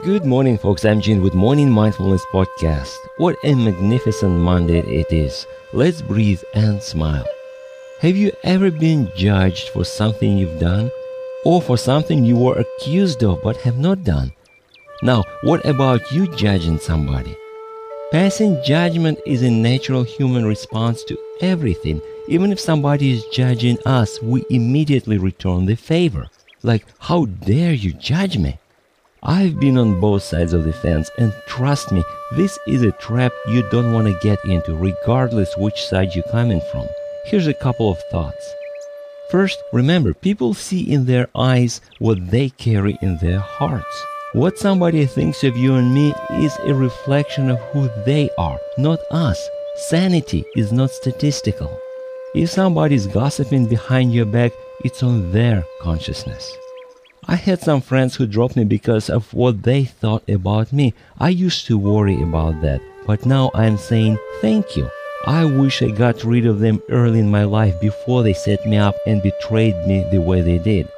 Good morning, folks. I'm Jin with Morning Mindfulness Podcast. What a magnificent Monday it is. Let's breathe and smile. Have you ever been judged for something you've done or for something you were accused of but have not done? Now, what about you judging somebody? Passing judgment is a natural human response to everything. Even if somebody is judging us, we immediately return the favor. Like, how dare you judge me? I've been on both sides of the fence, and trust me, this is a trap you don't want to get into, regardless which side you're coming from. Here's a couple of thoughts. First, remember, people see in their eyes what they carry in their hearts. What somebody thinks of you and me is a reflection of who they are, not us. Sanity is not statistical. If somebody's gossiping behind your back, it's on their consciousness. I had some friends who dropped me because of what they thought about me. I used to worry about that, but now I'm saying thank you. I wish I got rid of them early in my life before they set me up and betrayed me the way they did.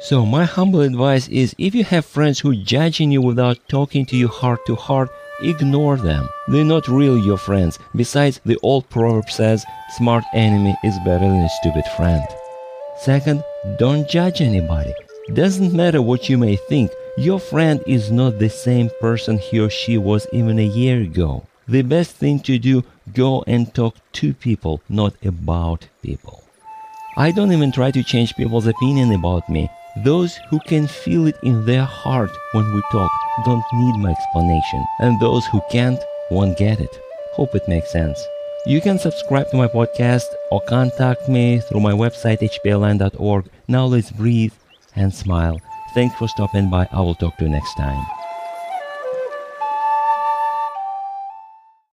So my humble advice is if you have friends who judging you without talking to you heart to heart, ignore them. They're not really your friends. Besides, the old proverb says, smart enemy is better than a stupid friend. Second, don't judge anybody. Doesn't matter what you may think, your friend is not the same person he or she was even a year ago. The best thing to do, go and talk to people, not about people. I don't even try to change people's opinion about me. Those who can feel it in their heart when we talk don't need my explanation, and those who can't won't get it. Hope it makes sense. You can subscribe to my podcast or contact me through my website hpln.org. Now let's breathe and smile. Thanks for stopping by. I will talk to you next time.